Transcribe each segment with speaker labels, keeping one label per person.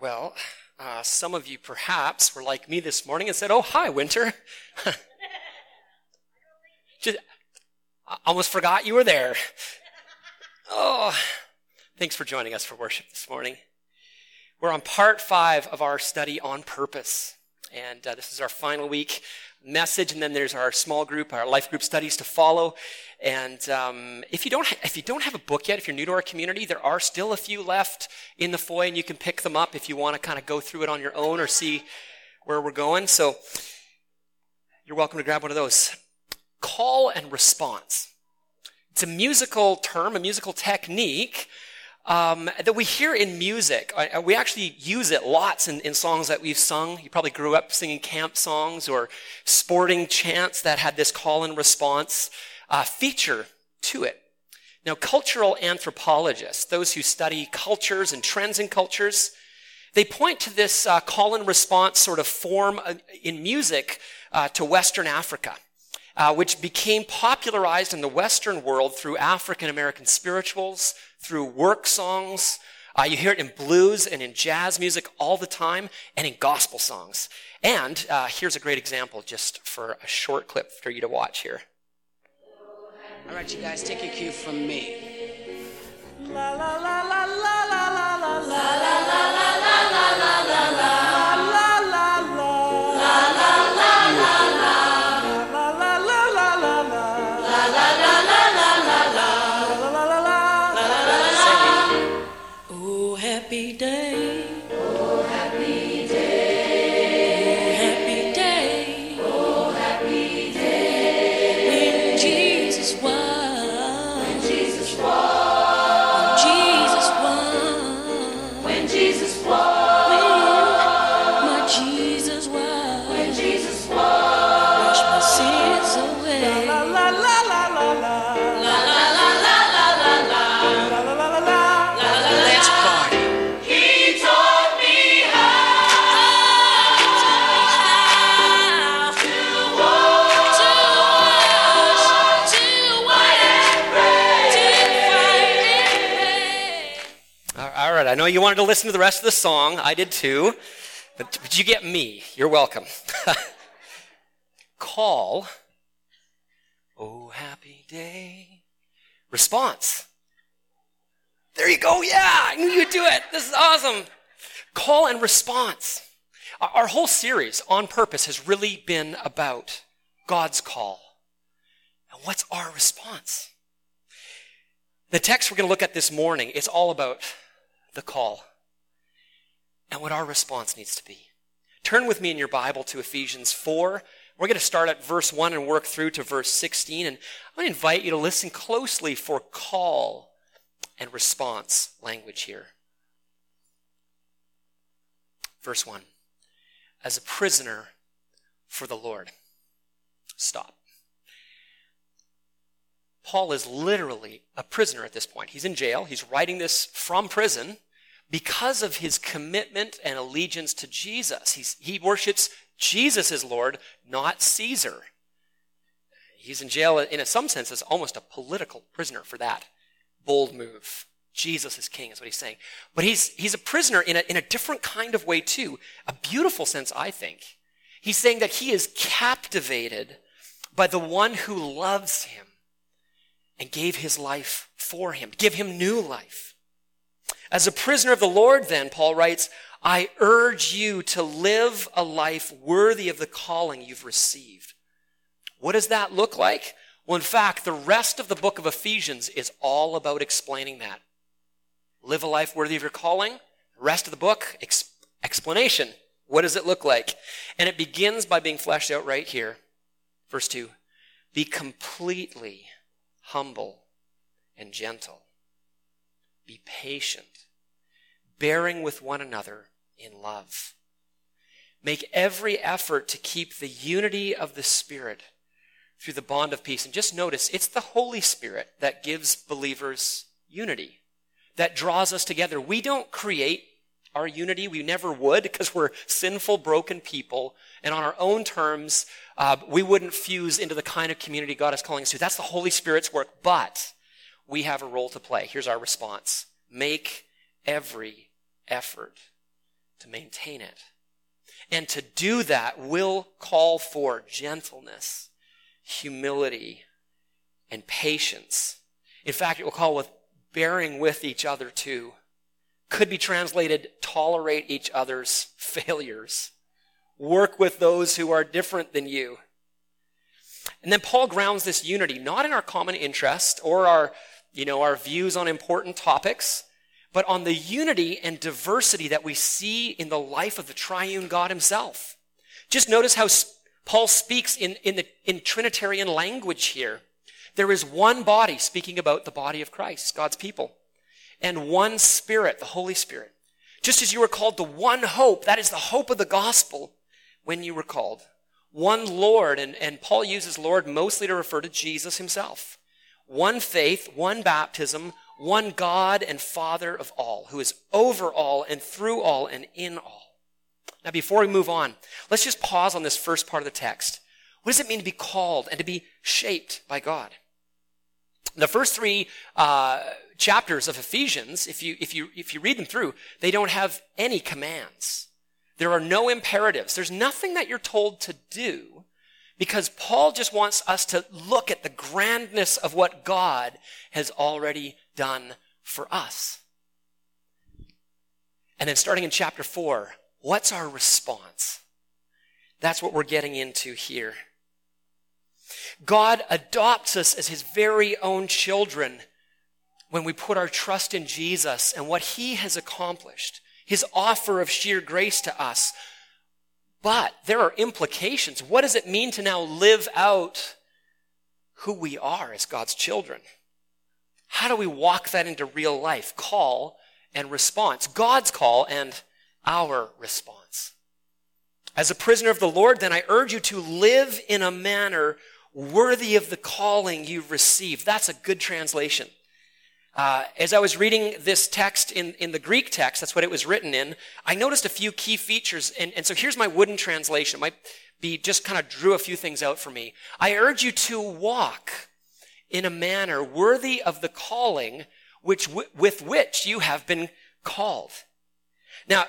Speaker 1: Well, uh, some of you perhaps were like me this morning and said, Oh, hi, Winter. Just, I almost forgot you were there. Oh, thanks for joining us for worship this morning. We're on part five of our study on purpose. And uh, this is our final week message, and then there's our small group, our life group studies to follow. And um, if you don't, ha- if you don't have a book yet, if you're new to our community, there are still a few left in the foyer, and you can pick them up if you want to kind of go through it on your own or see where we're going. So you're welcome to grab one of those. Call and response. It's a musical term, a musical technique um, that we hear in music. we actually use it lots in, in, songs that we've sung. You probably grew up singing camp songs or sporting chants that had this call and response uh, feature to it. Now, cultural anthropologists, those who study cultures and trends in cultures, they point to this uh, call and response sort of form uh, in music uh, to Western Africa. Uh, which became popularized in the Western world through African American spirituals, through work songs. Uh, you hear it in blues and in jazz music all the time and in gospel songs. And uh, here's a great example just for a short clip for you to watch here.
Speaker 2: All right, you guys, take your cue from me.
Speaker 3: La la la la la la la la la la la
Speaker 1: I know you wanted to listen to the rest of the song. I did too. But, but you get me. You're welcome. Call. Oh, happy day. Response. There you go. Yeah, I knew you'd do it. This is awesome. Call and response. Our whole series on purpose has really been about God's call. And what's our response? The text we're going to look at this morning, it's all about the call and what our response needs to be. Turn with me in your Bible to Ephesians 4. We're going to start at verse 1 and work through to verse 16. And I'm going to invite you to listen closely for call and response language here. Verse 1 As a prisoner for the Lord. Stop. Paul is literally a prisoner at this point. He's in jail. He's writing this from prison because of his commitment and allegiance to Jesus. He's, he worships Jesus as Lord, not Caesar. He's in jail in some sense as almost a political prisoner for that bold move. Jesus is king, is what he's saying. But he's, he's a prisoner in a, in a different kind of way, too. A beautiful sense, I think. He's saying that he is captivated by the one who loves him and gave his life for him, give him new life. As a prisoner of the Lord, then, Paul writes, I urge you to live a life worthy of the calling you've received. What does that look like? Well, in fact, the rest of the book of Ephesians is all about explaining that. Live a life worthy of your calling. The rest of the book, ex- explanation. What does it look like? And it begins by being fleshed out right here. Verse 2 Be completely humble and gentle. Be patient, bearing with one another in love. Make every effort to keep the unity of the Spirit through the bond of peace. And just notice, it's the Holy Spirit that gives believers unity, that draws us together. We don't create our unity. We never would because we're sinful, broken people. And on our own terms, uh, we wouldn't fuse into the kind of community God is calling us to. That's the Holy Spirit's work. But we have a role to play. Here's our response make every effort to maintain it. And to do that will call for gentleness, humility, and patience. In fact, it will call with bearing with each other too. Could be translated tolerate each other's failures. Work with those who are different than you. And then Paul grounds this unity not in our common interest or our, you know, our views on important topics, but on the unity and diversity that we see in the life of the triune God himself. Just notice how Paul speaks in, in, the, in Trinitarian language here. There is one body, speaking about the body of Christ, God's people, and one Spirit, the Holy Spirit. Just as you were called to one hope, that is the hope of the gospel when you were called. One Lord, and, and Paul uses Lord mostly to refer to Jesus himself. One faith, one baptism, one God and Father of all, who is over all and through all and in all. Now, before we move on, let's just pause on this first part of the text. What does it mean to be called and to be shaped by God? The first three uh, chapters of Ephesians, if you, if, you, if you read them through, they don't have any commands. There are no imperatives. There's nothing that you're told to do because Paul just wants us to look at the grandness of what God has already done for us. And then starting in chapter 4, what's our response? That's what we're getting into here. God adopts us as his very own children when we put our trust in Jesus and what he has accomplished, his offer of sheer grace to us. But there are implications. What does it mean to now live out who we are as God's children? How do we walk that into real life? Call and response. God's call and our response. As a prisoner of the Lord, then I urge you to live in a manner worthy of the calling you've received. That's a good translation. Uh, as I was reading this text in, in the Greek text, that's what it was written in, I noticed a few key features. And, and so here's my wooden translation. Might be just kind of drew a few things out for me. I urge you to walk in a manner worthy of the calling which, with which you have been called. Now,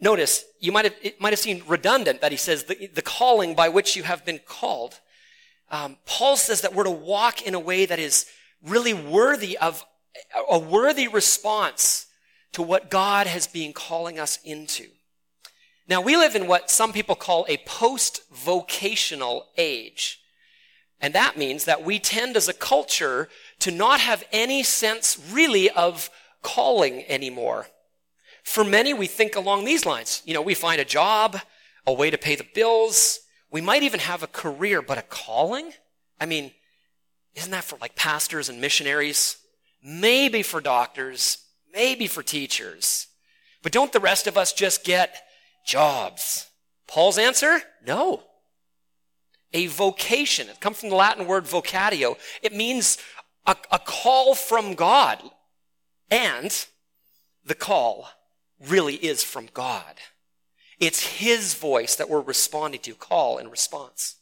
Speaker 1: notice, you might have, it might have seemed redundant that he says the, the calling by which you have been called. Um, Paul says that we're to walk in a way that is really worthy of a worthy response to what God has been calling us into. Now, we live in what some people call a post vocational age. And that means that we tend as a culture to not have any sense really of calling anymore. For many, we think along these lines. You know, we find a job, a way to pay the bills. We might even have a career, but a calling? I mean, isn't that for like pastors and missionaries? Maybe for doctors, maybe for teachers. But don't the rest of us just get jobs? Paul's answer? No a vocation. It comes from the Latin word vocatio. It means a, a call from God. And the call really is from God. It's His voice that we're responding to, call and response.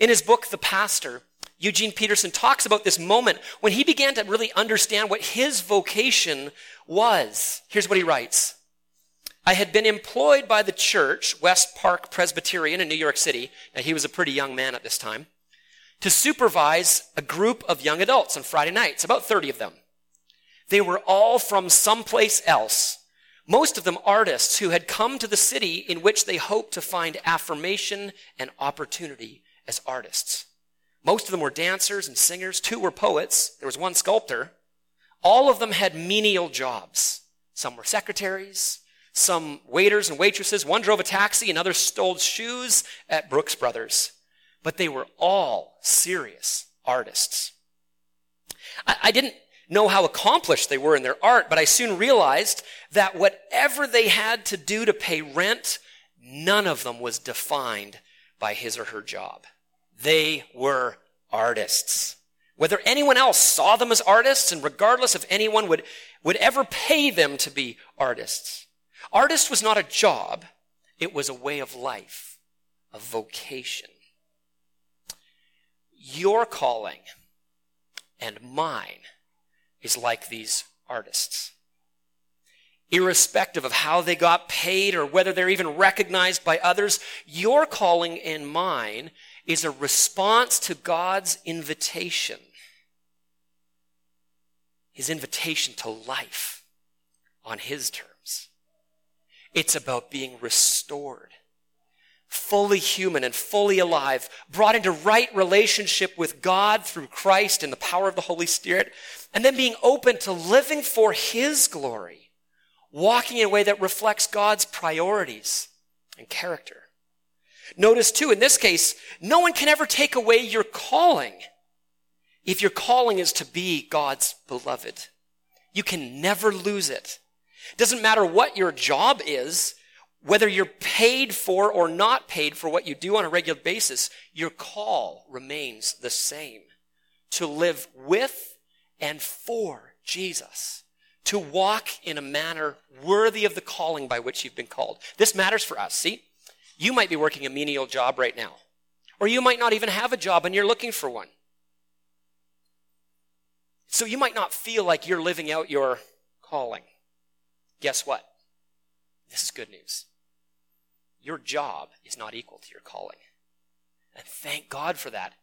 Speaker 1: In his book, The Pastor, Eugene Peterson talks about this moment when he began to really understand what his vocation was. Here's what he writes. I had been employed by the church, West Park Presbyterian in New York City. Now, he was a pretty young man at this time, to supervise a group of young adults on Friday nights, about 30 of them. They were all from someplace else, most of them artists who had come to the city in which they hoped to find affirmation and opportunity as artists. Most of them were dancers and singers. Two were poets. There was one sculptor. All of them had menial jobs. Some were secretaries, some waiters and waitresses. One drove a taxi, another stole shoes at Brooks Brothers. But they were all serious artists. I, I didn't know how accomplished they were in their art, but I soon realized that whatever they had to do to pay rent, none of them was defined by his or her job. They were artists. Whether anyone else saw them as artists, and regardless if anyone would, would ever pay them to be artists, Artist was not a job, it was a way of life, a vocation. Your calling and mine is like these artists. irrespective of how they got paid or whether they're even recognized by others. Your calling and mine is a response to God's invitation. His invitation to life on His terms. It's about being restored, fully human and fully alive, brought into right relationship with God through Christ and the power of the Holy Spirit, and then being open to living for His glory walking in a way that reflects God's priorities and character. Notice too, in this case, no one can ever take away your calling if your calling is to be God's beloved. You can never lose it. Doesn't matter what your job is, whether you're paid for or not paid for what you do on a regular basis, your call remains the same to live with and for Jesus to walk in a manner worthy of the calling by which you've been called. This matters for us. See, you might be working a menial job right now, or you might not even have a job and you're looking for one. So you might not feel like you're living out your calling. Guess what? This is good news. Your job is not equal to your calling. And thank God for that.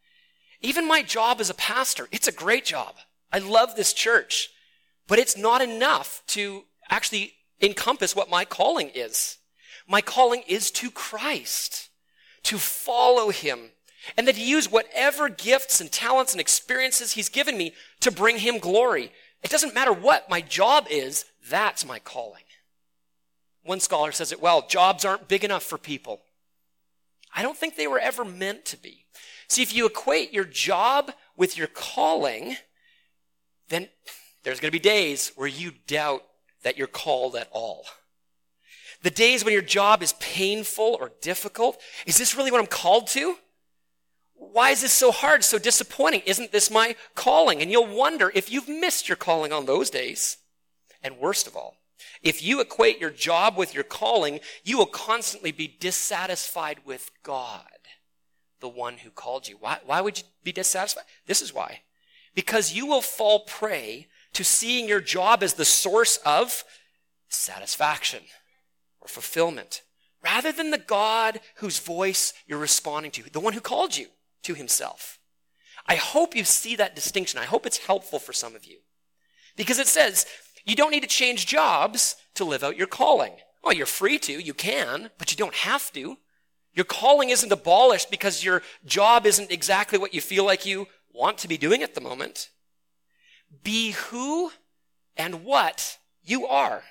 Speaker 1: Even my job as a pastor, it's a great job. I love this church. But it's not enough to actually encompass what my calling is. My calling is to Christ, to follow him, and that he use whatever gifts and talents and experiences he's given me to bring him glory. It doesn't matter what my job is, that's my calling. One scholar says it well jobs aren't big enough for people. I don't think they were ever meant to be. See, if you equate your job with your calling, then there's going to be days where you doubt that you're called at all. The days when your job is painful or difficult. Is this really what I'm called to? Why is this so hard, so disappointing? Isn't this my calling? And you'll wonder if you've missed your calling on those days. And worst of all, if you equate your job with your calling, you will constantly be dissatisfied with God, the one who called you. Why, why would you be dissatisfied? This is why. Because you will fall prey to seeing your job as the source of satisfaction or fulfillment, rather than the God whose voice you're responding to, the one who called you to himself. I hope you see that distinction. I hope it's helpful for some of you. Because it says you don't need to change jobs to live out your calling. Well, you're free to, you can, but you don't have to. Your calling isn't abolished because your job isn't exactly what you feel like you want to be doing at the moment. Be who and what you are.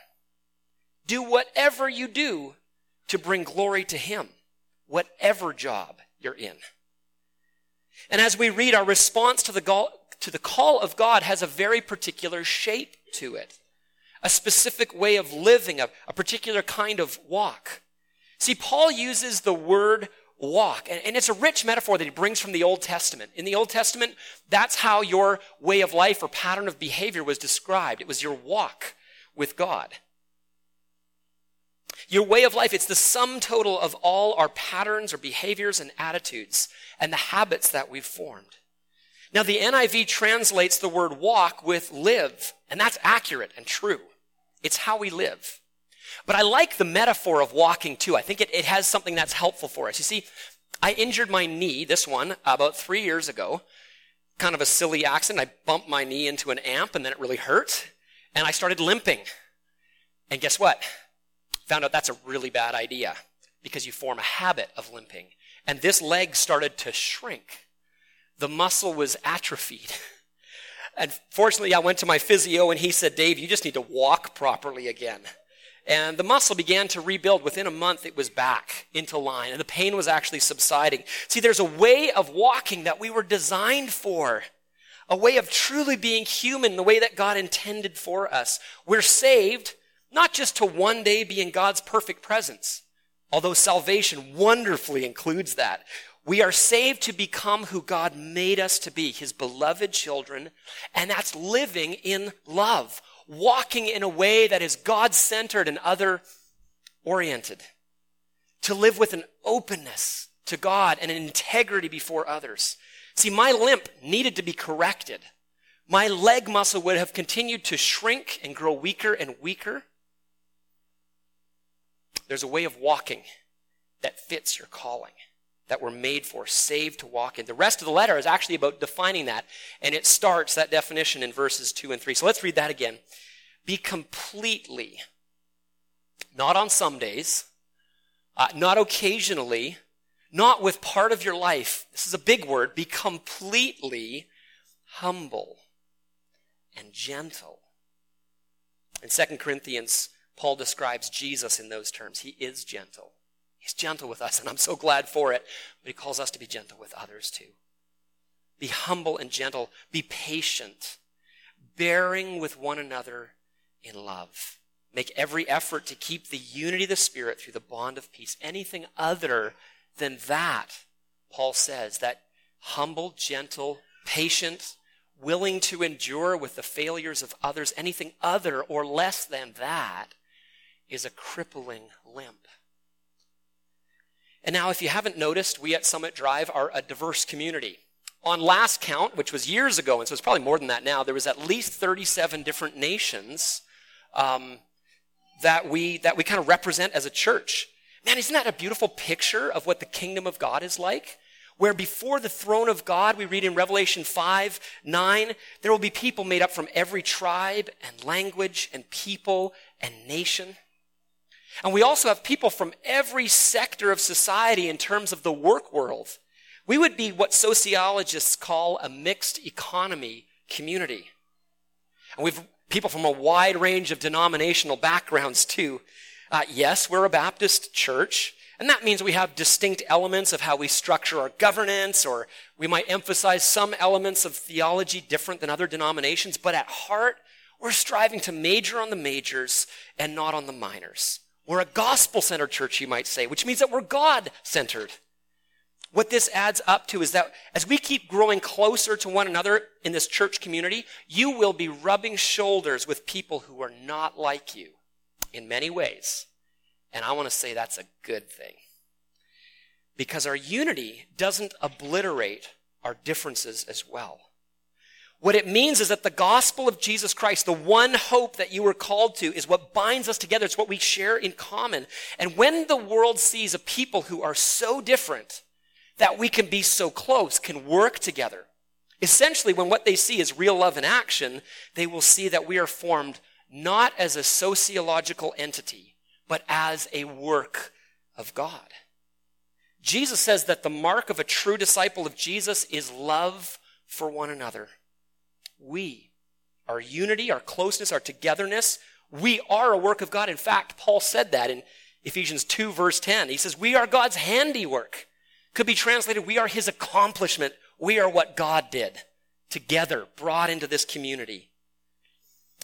Speaker 1: Do whatever you do to bring glory to Him, whatever job you're in. And as we read, our response to the, to the call of God has a very particular shape to it, a specific way of living, a, a particular kind of walk. See, Paul uses the word walk. And, it's a rich metaphor that he brings from the Old Testament. In the Old Testament, that's how your way of life or pattern of behavior was described. It was your walk with God. Your way of life, it's the sum total of all our patterns or behaviors and attitudes and the habits that we've formed. Now, the NIV translates the word walk with live, and that's accurate and true. It's how we live. But I like the metaphor of walking too. I think it, it has something that's helpful for us. You see, I injured my knee, this one, about three years ago. Kind of a silly accident. I bumped my knee into an amp and then it really hurt. And I started limping. And guess what? Found out that's a really bad idea because you form a habit of limping. And this leg started to shrink. The muscle was atrophied. And fortunately, I went to my physio and he said, Dave, you just need to walk properly again. And the muscle began to rebuild. Within a month, it was back into line, and the pain was actually subsiding. See, there's a way of walking that we were designed for, a way of truly being human, the way that God intended for us. We're saved not just to one day be in God's perfect presence, although salvation wonderfully includes that. We are saved to become who God made us to be, His beloved children, and that's living in love walking in a way that is God centered and other oriented. To live with an openness to God and an integrity before others. See, my limp needed to be corrected. My leg muscle would have continued to shrink and grow weaker and weaker. There's a way of walking that fits your calling, that we're made for, saved to walk in. The rest of the letter is actually about defining that, and it starts that definition in verses 2 and 3. So let's read that again. Be completely, not on some days, uh, not occasionally, not with part of your life. This is a big word. Be completely humble and gentle. In 2 Corinthians, Paul describes Jesus in those terms. He is gentle. He's gentle with us, and I'm so glad for it. But he calls us to be gentle with others too. Be humble and gentle. Be patient, bearing with one another in love. Make every effort to keep the unity of the Spirit through the bond of peace. Anything other than that, Paul says, that humble, gentle, patient, willing to endure with the failures of others, anything other or less than that is a crippling limp. And now, if you haven't noticed, we at Summit Drive are a diverse community. On last count, which was years ago, and so it's probably more than that now, there was at least 37 different nations um, that we that we kind of represent as a church. Man, isn't that a beautiful picture of what the kingdom of God is like? Where before the throne of God, we read in Revelation 5, 9, there will be people made up from every tribe and language and people and nation. And we also have people from every sector of society in terms of the work world. We would be what sociologists call a mixed economy community. And we've people from a wide range of denominational backgrounds too. Uh, yes, we're a Baptist church, and that means we have distinct elements of how we structure our governance, or we might emphasize some elements of theology different than other denominations, but at heart, we're striving to major on the majors and not on the minors. We're a gospel centered church, you might say, which means that we're God centered. What this adds up to is that as we keep growing closer to one another in this church community, you will be rubbing shoulders with people who are not like you in many ways. And I want to say that's a good thing. Because our unity doesn't obliterate our differences as well. What it means is that the gospel of Jesus Christ, the one hope that you were called to, is what binds us together. It's what we share in common. And when the world sees a people who are so different that we can be so close, can work together, essentially, when what they see is real love in action, they will see that we are formed not as a sociological entity, but as a work of God. Jesus says that the mark of a true disciple of Jesus is love for one another we, our unity, our closeness, our togetherness, we are a work of God. In fact, Paul said that in Ephesians 2, verse 10. He says, We are God's handiwork. Could be translated, We are his accomplishment. We are what God did together, brought into this community.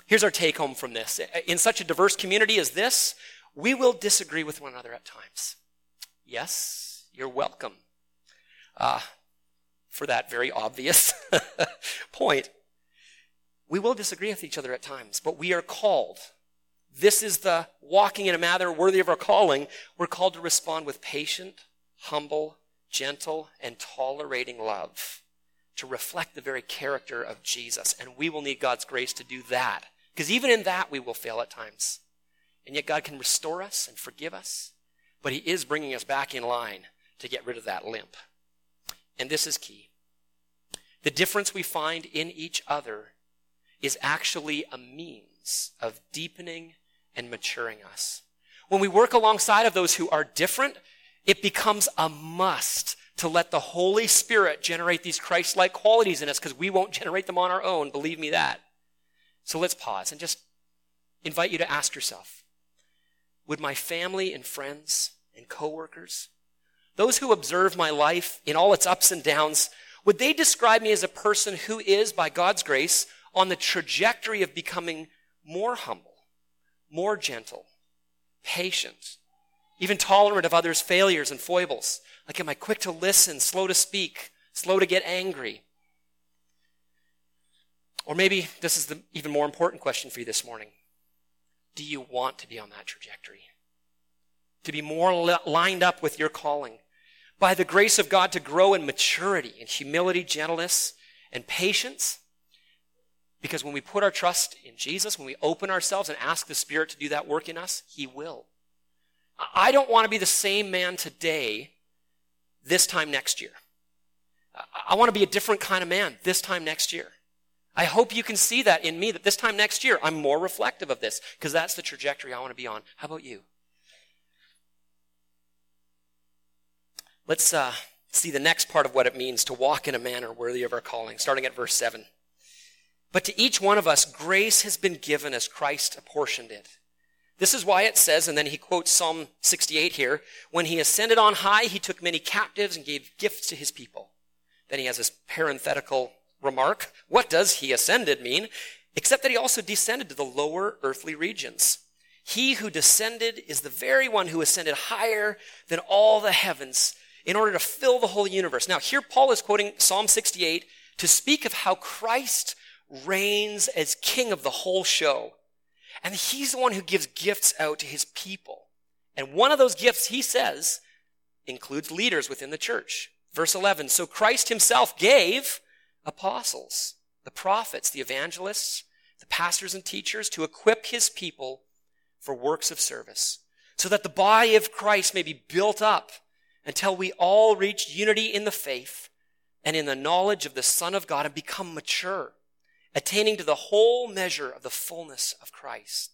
Speaker 1: Here's our take home from this. In such a diverse community as this, we will disagree with one another at times. Yes, you're welcome. Uh, for that very obvious point. We will disagree with each other at times, but we are called. This is the walking in a manner worthy of our calling. We're called to respond with patient, humble, gentle, and tolerating love to reflect the very character of Jesus. And we will need God's grace to do that. Because even in that, we will fail at times. And yet, God can restore us and forgive us. But He is bringing us back in line to get rid of that limp. And this is key. The difference we find in each other is actually a means of deepening and maturing us. When we work alongside of those who are different, it becomes a must to let the Holy Spirit generate these Christ like qualities in us because we won't generate them on our own. Believe me that. So let's pause and just invite you to ask yourself Would my family and friends and coworkers, those who observe my life in all its ups and downs, would they describe me as a person who is, by God's grace, on the trajectory of becoming more humble, more gentle, patient, even tolerant of others' failures and foibles. Like, am I quick to listen, slow to speak, slow to get angry? Or maybe this is the even more important question for you this morning. Do you want to be on that trajectory? To be more li- lined up with your calling? By the grace of God to grow in maturity, in humility, gentleness, and patience? Because when we put our trust in Jesus, when we open ourselves and ask the Spirit to do that work in us, He will. I don't want to be the same man today this time next year. I want to be a different kind of man this time next year. I hope you can see that in me that this time next year I'm more reflective of this because that's the trajectory I want to be on. How about you? Let's uh, see the next part of what it means to walk in a manner worthy of our calling, starting at verse 7. But to each one of us, grace has been given as Christ apportioned it. This is why it says, and then he quotes Psalm 68 here, when he ascended on high, he took many captives and gave gifts to his people. Then he has this parenthetical remark. What does he ascended mean? Except that he also descended to the lower earthly regions. He who descended is the very one who ascended higher than all the heavens in order to fill the whole universe. Now, here Paul is quoting Psalm 68 to speak of how Christ reigns as king of the whole show. And he's the one who gives gifts out to his people. And one of those gifts, he says, includes leaders within the church. Verse 11, so Christ himself gave apostles, the prophets, the evangelists, the pastors and teachers to equip his people for works of service, so that the body of Christ may be built up until we all reach unity in the faith and in the knowledge of the Son of God and become mature, attaining to the whole measure of the fullness of Christ.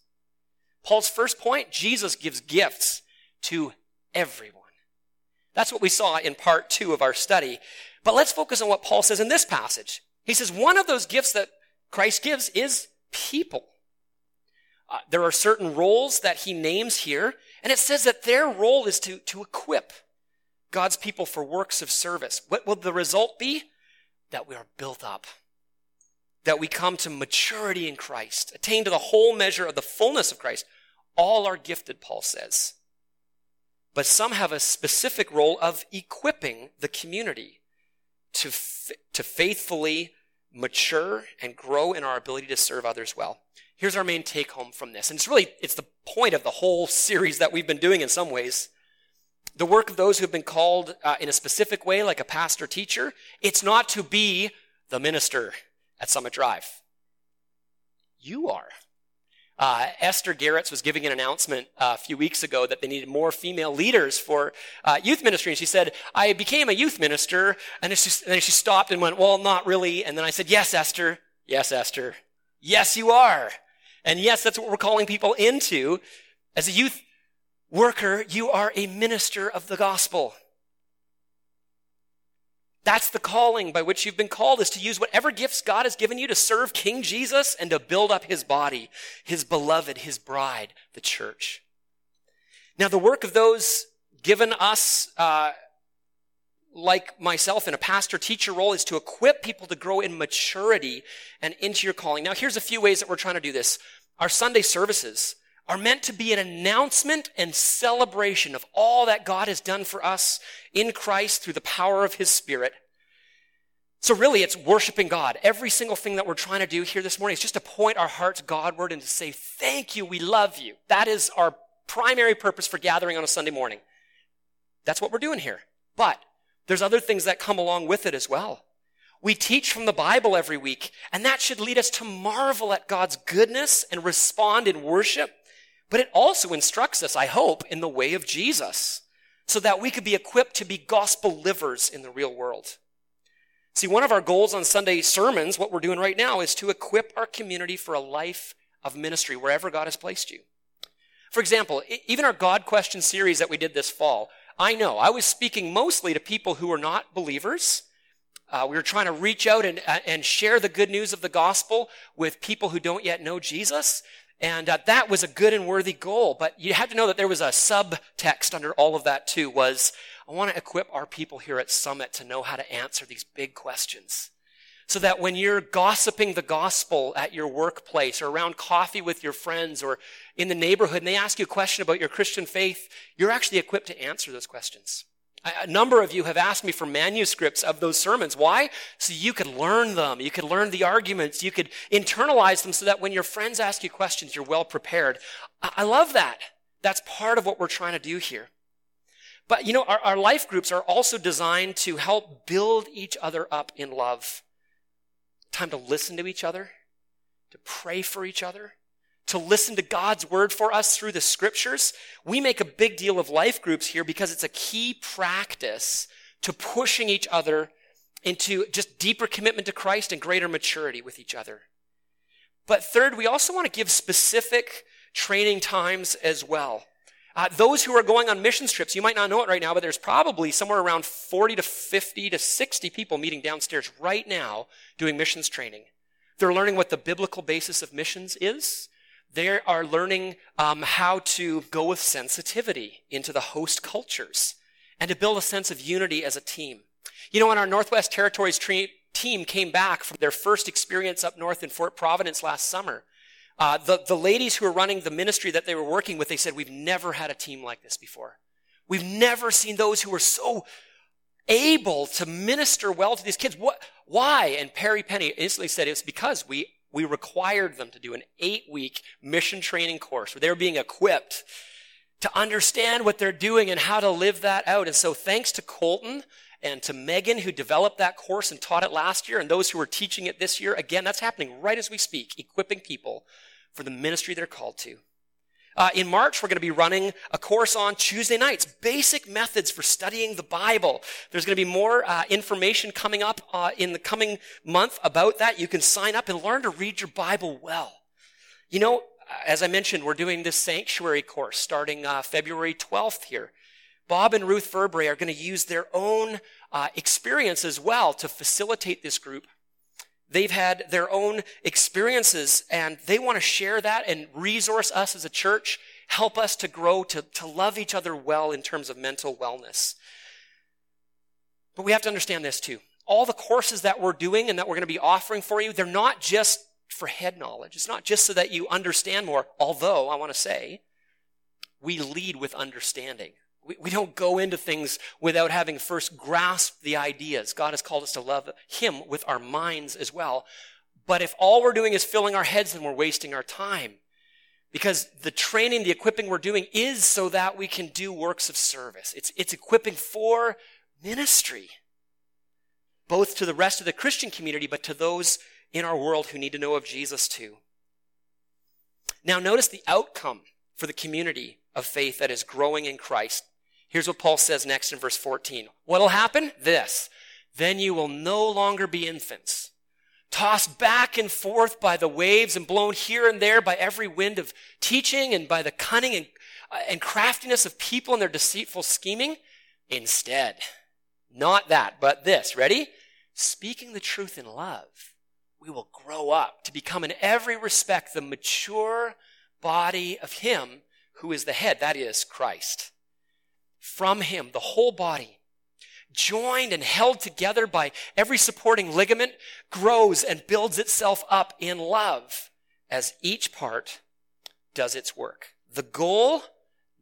Speaker 1: Paul's first point, Jesus gives gifts to everyone. That's what we saw in part two of our study. But let's focus on what Paul says in this passage. He says one of those gifts that Christ gives is people. Uh, there are certain roles that he names here, and it says that their role is to, to equip God's people for works of service. What will the result be? That we are built up. That we come to maturity in Christ, attain to the whole measure of the fullness of Christ. All are gifted, Paul says. But some have a specific role of equipping the community to, f- to faithfully mature and grow in our ability to serve others well. Here's our main take home from this. And it's really, it's the point of the whole series that we've been doing in some ways. The work of those who've been called uh, in a specific way, like a pastor teacher, it's not to be the minister at Summit Drive. You are. Uh, Esther Garretts was giving an announcement uh, a few weeks ago that they needed more female leaders for uh, youth ministry. And she said, I became a youth minister. And and then she stopped and went, Well, not really. And then I said, Yes, Esther. Yes, Esther. Yes, you are. And yes, that's what we're calling people into. As a youth worker, you are a minister of the gospel. That's the calling by which you've been called is to use whatever gifts God has given you to serve King Jesus and to build up his body, his beloved, his bride, the church. Now, the work of those given us, uh, like myself in a pastor teacher role is to equip people to grow in maturity and into your calling. Now, here's a few ways that we're trying to do this. Our Sunday services are meant to be an announcement and celebration of all that God has done for us in Christ through the power of His Spirit. So really, it's worshiping God. Every single thing that we're trying to do here this morning is just to point our hearts Godward and to say, thank you, we love you. That is our primary purpose for gathering on a Sunday morning. That's what we're doing here. But there's other things that come along with it as well. We teach from the Bible every week, and that should lead us to marvel at God's goodness and respond in worship. But it also instructs us, I hope, in the way of Jesus so that we could be equipped to be gospel livers in the real world. See, one of our goals on Sunday sermons, what we're doing right now, is to equip our community for a life of ministry wherever God has placed you. For example, even our God question series that we did this fall, I know I was speaking mostly to people who are not believers. Uh, we were trying to reach out and, uh, and share the good news of the gospel with people who don't yet know Jesus. And uh, that was a good and worthy goal. But you have to know that there was a subtext under all of that too was, I want to equip our people here at Summit to know how to answer these big questions. So that when you're gossiping the gospel at your workplace or around coffee with your friends or in the neighborhood and they ask you a question about your Christian faith, you're actually equipped to answer those questions. A number of you have asked me for manuscripts of those sermons. Why? So you could learn them. You could learn the arguments. You could internalize them so that when your friends ask you questions, you're well prepared. I love that. That's part of what we're trying to do here. But you know, our, our life groups are also designed to help build each other up in love. Time to listen to each other, to pray for each other, to listen to God's word for us through the scriptures. We make a big deal of life groups here because it's a key practice to pushing each other into just deeper commitment to Christ and greater maturity with each other. But third, we also want to give specific training times as well. Uh, those who are going on mission trips, you might not know it right now, but there's probably somewhere around 40 to 50 to 60 people meeting downstairs right now doing missions training. They're learning what the biblical basis of missions is. They are learning um, how to go with sensitivity into the host cultures and to build a sense of unity as a team. You know, when our Northwest Territories tre- team came back from their first experience up north in Fort Providence last summer, uh, the, the ladies who were running the ministry that they were working with, they said, We've never had a team like this before. We've never seen those who were so able to minister well to these kids. What, why? And Perry Penny instantly said it's because we, we required them to do an eight week mission training course where they were being equipped to understand what they're doing and how to live that out. And so thanks to Colton and to Megan who developed that course and taught it last year and those who are teaching it this year, again, that's happening right as we speak, equipping people for the ministry they're called to. Uh, in March, we're going to be running a course on Tuesday nights, basic methods for studying the Bible. There's going to be more uh, information coming up uh, in the coming month about that. You can sign up and learn to read your Bible well. You know, as I mentioned, we're doing this sanctuary course starting uh, February 12th here. Bob and Ruth Verbrey are going to use their own uh, experience as well to facilitate this group They've had their own experiences and they want to share that and resource us as a church, help us to grow, to, to love each other well in terms of mental wellness. But we have to understand this too. All the courses that we're doing and that we're going to be offering for you, they're not just for head knowledge. It's not just so that you understand more, although I want to say we lead with understanding. We, we don't go into things without having first grasped the ideas. God has called us to love Him with our minds as well. But if all we're doing is filling our heads, then we're wasting our time. Because the training, the equipping we're doing is so that we can do works of service. It's, it's equipping for ministry, both to the rest of the Christian community, but to those in our world who need to know of Jesus too. Now, notice the outcome for the community of faith that is growing in Christ Here's what Paul says next in verse 14. What'll happen? This. Then you will no longer be infants, tossed back and forth by the waves and blown here and there by every wind of teaching and by the cunning and, uh, and craftiness of people and their deceitful scheming. Instead, not that, but this. Ready? Speaking the truth in love, we will grow up to become in every respect the mature body of Him who is the head, that is Christ from him, the whole body, joined and held together by every supporting ligament, grows and builds itself up in love as each part does its work. The goal,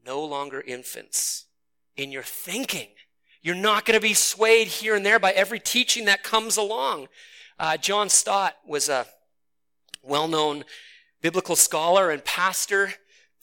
Speaker 1: no longer infants. In your thinking, you're not going to be swayed here and there by every teaching that comes along. Uh, John Stott was a well-known biblical scholar and pastor.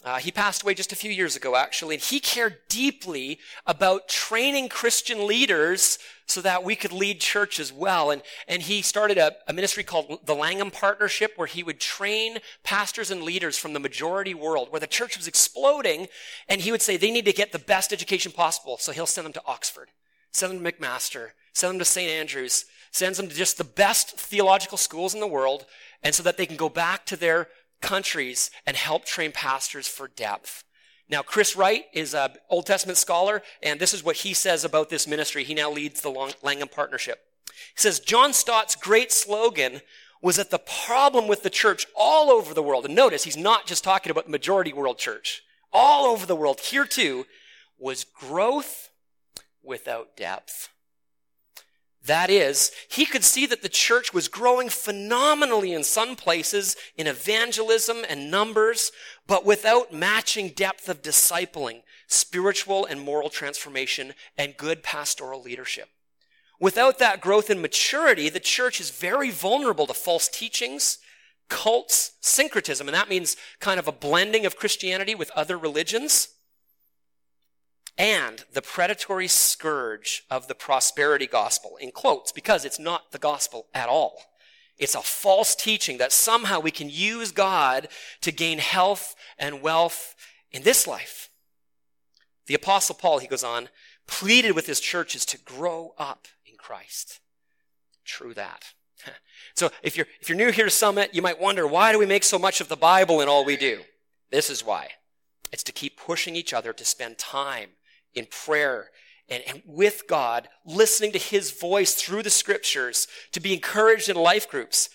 Speaker 1: Uh, he passed away just a few years ago, actually, and he cared deeply about training Christian leaders so that we could lead churches well. And, and he started a, a ministry called the Langham Partnership, where he would train pastors and leaders from the majority world, where the church was exploding, and he would say they need to get the best education possible. So he'll send them to Oxford, send them to McMaster, send them to St. Andrews, sends them to just the best theological schools in the world, and so that they can go back to their countries and help train pastors for depth. Now, Chris Wright is an Old Testament scholar, and this is what he says about this ministry. He now leads the Langham Partnership. He says, John Stott's great slogan was that the problem with the church all over the world, and notice he's not just talking about the majority world church, all over the world, here too, was growth without depth. That is, he could see that the church was growing phenomenally in some places in evangelism and numbers, but without matching depth of discipling, spiritual and moral transformation, and good pastoral leadership. Without that growth and maturity, the church is very vulnerable to false teachings, cults, syncretism, and that means kind of a blending of Christianity with other religions and the predatory scourge of the prosperity gospel, in quotes, because it's not the gospel at all. It's a false teaching that somehow we can use God to gain health and wealth in this life. The apostle Paul, he goes on, pleaded with his churches to grow up in Christ. True that. So if you're, if you're new here to Summit, you might wonder, why do we make so much of the Bible in all we do? This is why. It's to keep pushing each other to spend time in prayer and, and with God, listening to His voice through the scriptures, to be encouraged in life groups.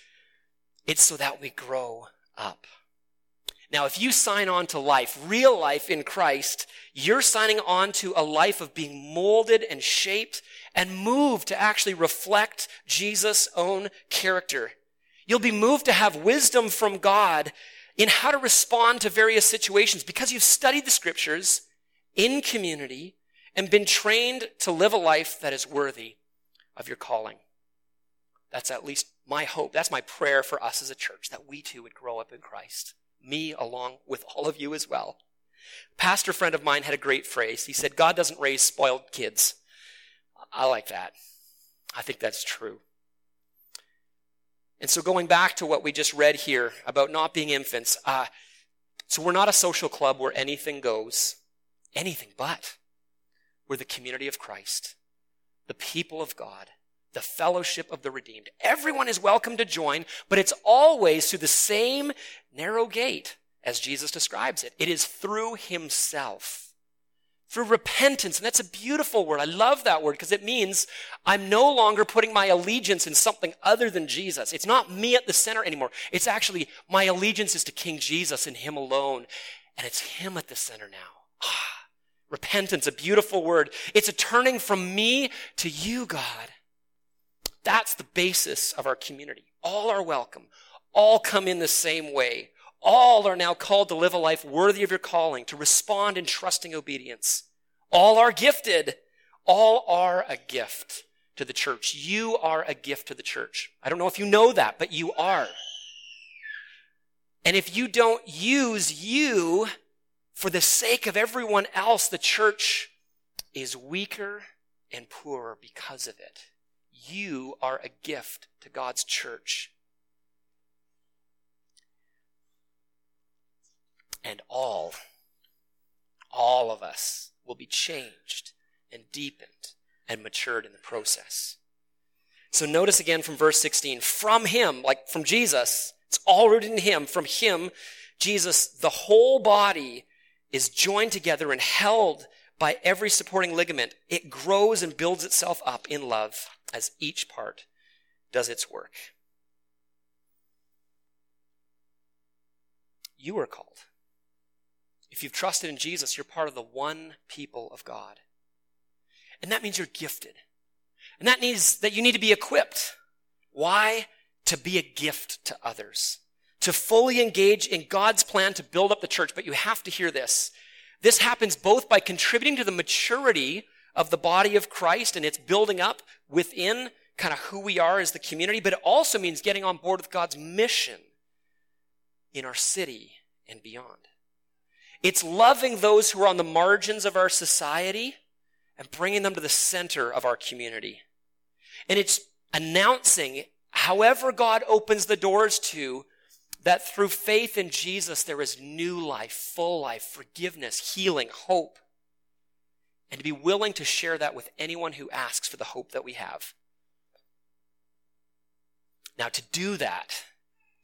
Speaker 1: It's so that we grow up. Now, if you sign on to life, real life in Christ, you're signing on to a life of being molded and shaped and moved to actually reflect Jesus' own character. You'll be moved to have wisdom from God in how to respond to various situations because you've studied the scriptures in community and been trained to live a life that is worthy of your calling. That's at least my hope. That's my prayer for us as a church, that we too would grow up in Christ. Me along with all of you as well. Pastor friend of mine had a great phrase. He said, God doesn't raise spoiled kids. I like that. I think that's true. And so going back to what we just read here about not being infants, uh, so we're not a social club where anything goes, anything but. We're the community of Christ, the people of God, the fellowship of the redeemed. Everyone is welcome to join, but it's always through the same narrow gate as Jesus describes it. It is through himself. Through repentance. And that's a beautiful word. I love that word because it means I'm no longer putting my allegiance in something other than Jesus. It's not me at the center anymore. It's actually my allegiance is to King Jesus and him alone. And it's him at the center now. Ah. Repentance, a beautiful word. It's a turning from me to you, God. That's the basis of our community. All are welcome. All come in the same way. All are now called to live a life worthy of your calling, to respond in trusting obedience. All are gifted. All are a gift to the church. You are a gift to the church. I don't know if you know that, but you are. And if you don't use you for the sake of everyone else, the church is weaker and poorer because of it. You are a gift to God's church. And all, all of us will be changed and deepened and matured in the process. So notice again from verse 16, from him, like from Jesus, it's all rooted in him. From him, Jesus, the whole body is joined together and held by every supporting ligament, it grows and builds itself up in love as each part does its work. You are called. If you've trusted in Jesus, you're part of the one people of God. And that means you're gifted. And that means that you need to be equipped. Why? To be a gift to others to fully engage in God's plan to build up the church. But you have to hear this. This happens both by contributing to the maturity of the body of Christ and its building up within kind of who we are as the community, but it also means getting on board with God's mission in our city and beyond. It's loving those who are on the margins of our society and bringing them to the center of our community. And it's announcing, however God opens the doors to, that through faith in Jesus, there is new life, full life, forgiveness, healing, hope. And to be willing to share that with anyone who asks for the hope that we have. Now, to do that,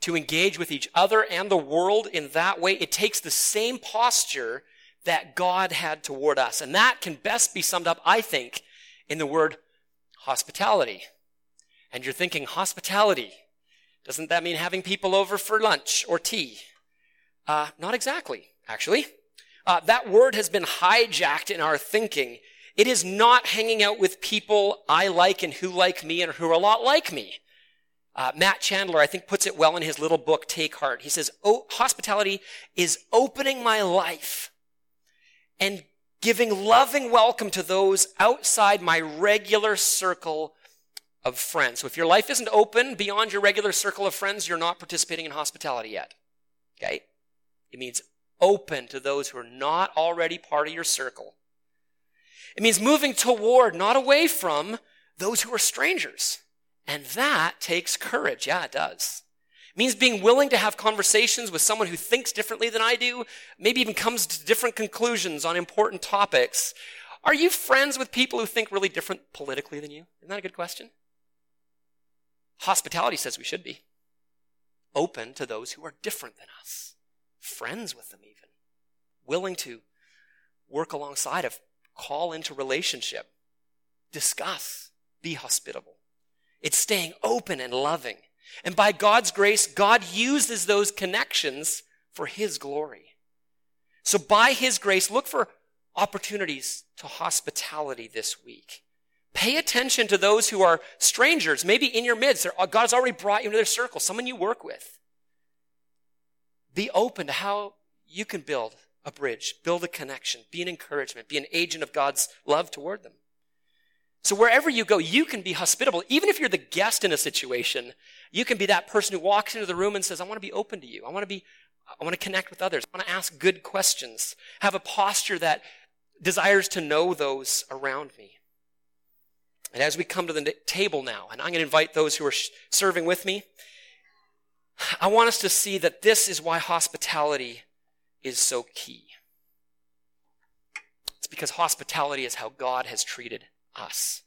Speaker 1: to engage with each other and the world in that way, it takes the same posture that God had toward us. And that can best be summed up, I think, in the word hospitality. And you're thinking, hospitality. Doesn't that mean having people over for lunch or tea? Uh, not exactly, actually. Uh, that word has been hijacked in our thinking. It is not hanging out with people I like and who like me and who are a lot like me. Uh, Matt Chandler, I think, puts it well in his little book, Take Heart. He says, oh, hospitality is opening my life and giving loving welcome to those outside my regular circle of friends. So if your life isn't open beyond your regular circle of friends, you're not participating in hospitality yet. Okay? It means open to those who are not already part of your circle. It means moving toward, not away from, those who are strangers And that takes courage. Yeah, it does. It means being willing to have conversations with someone who thinks differently than I do, maybe even comes to different conclusions on important topics. Are you friends with people who think really different politically than you? Isn't that a good question? Hospitality says we should be open to those who are different than us, friends with them, even, willing to work alongside of, call into relationship, discuss, be hospitable. It's staying open and loving. And by God's grace, God uses those connections for His glory. So by His grace, look for opportunities to hospitality this week. Pay attention to those who are strangers, maybe in your midst. Uh, God's already brought you into their circle, someone you work with. Be open to how you can build a bridge, build a connection, be an encouragement, be an agent of God's love toward them. So wherever you go, you can be hospitable. Even if you're the guest in a situation, you can be that person who walks into the room and says, I want to be open to you. I want to be, I want to connect with others. I want to ask good questions. Have a posture that desires to know those around me. And as we come to the table now, and I'm going to invite those who are serving with me, I want us to see that this is why hospitality is so key. It's because hospitality is how God has treated us.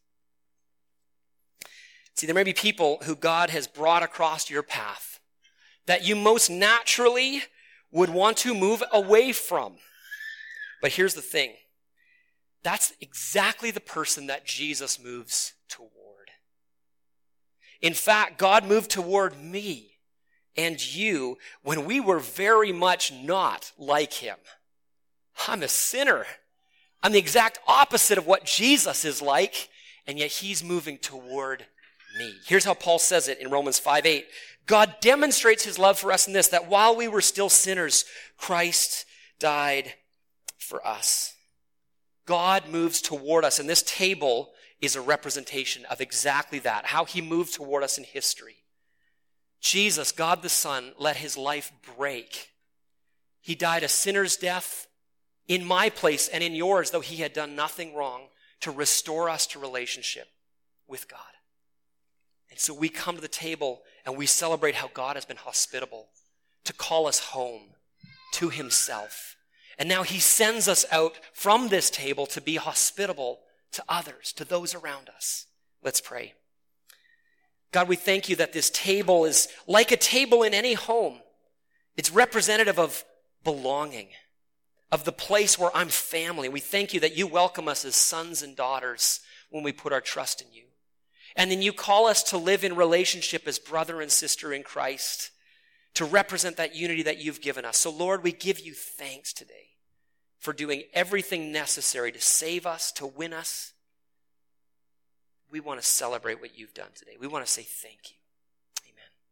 Speaker 1: See, there may be people who God has brought across your path that you most naturally would want to move away from. But here's the thing that's exactly the person that Jesus moves toward. In fact, God moved toward me and you when we were very much not like him. I'm a sinner. I'm the exact opposite of what Jesus is like, and yet he's moving toward me. Here's how Paul says it in Romans 5 8. God demonstrates his love for us in this, that while we were still sinners, Christ died for us. God moves toward us, and this table is a representation of exactly that, how he moved toward us in history. Jesus, God the Son, let his life break. He died a sinner's death in my place and in yours, though he had done nothing wrong, to restore us to relationship with God. And so we come to the table and we celebrate how God has been hospitable to call us home to himself. And now he sends us out from this table to be hospitable to others, to those around us. Let's pray. God, we thank you that this table is like a table in any home. It's representative of belonging, of the place where I'm family. We thank you that you welcome us as sons and daughters when we put our trust in you. And then you call us to live in relationship as brother and sister in Christ, to represent that unity that you've given us. So Lord, we give you thanks today for doing everything necessary to save us, to win us, we want to celebrate what you've done today. We want to say thank you.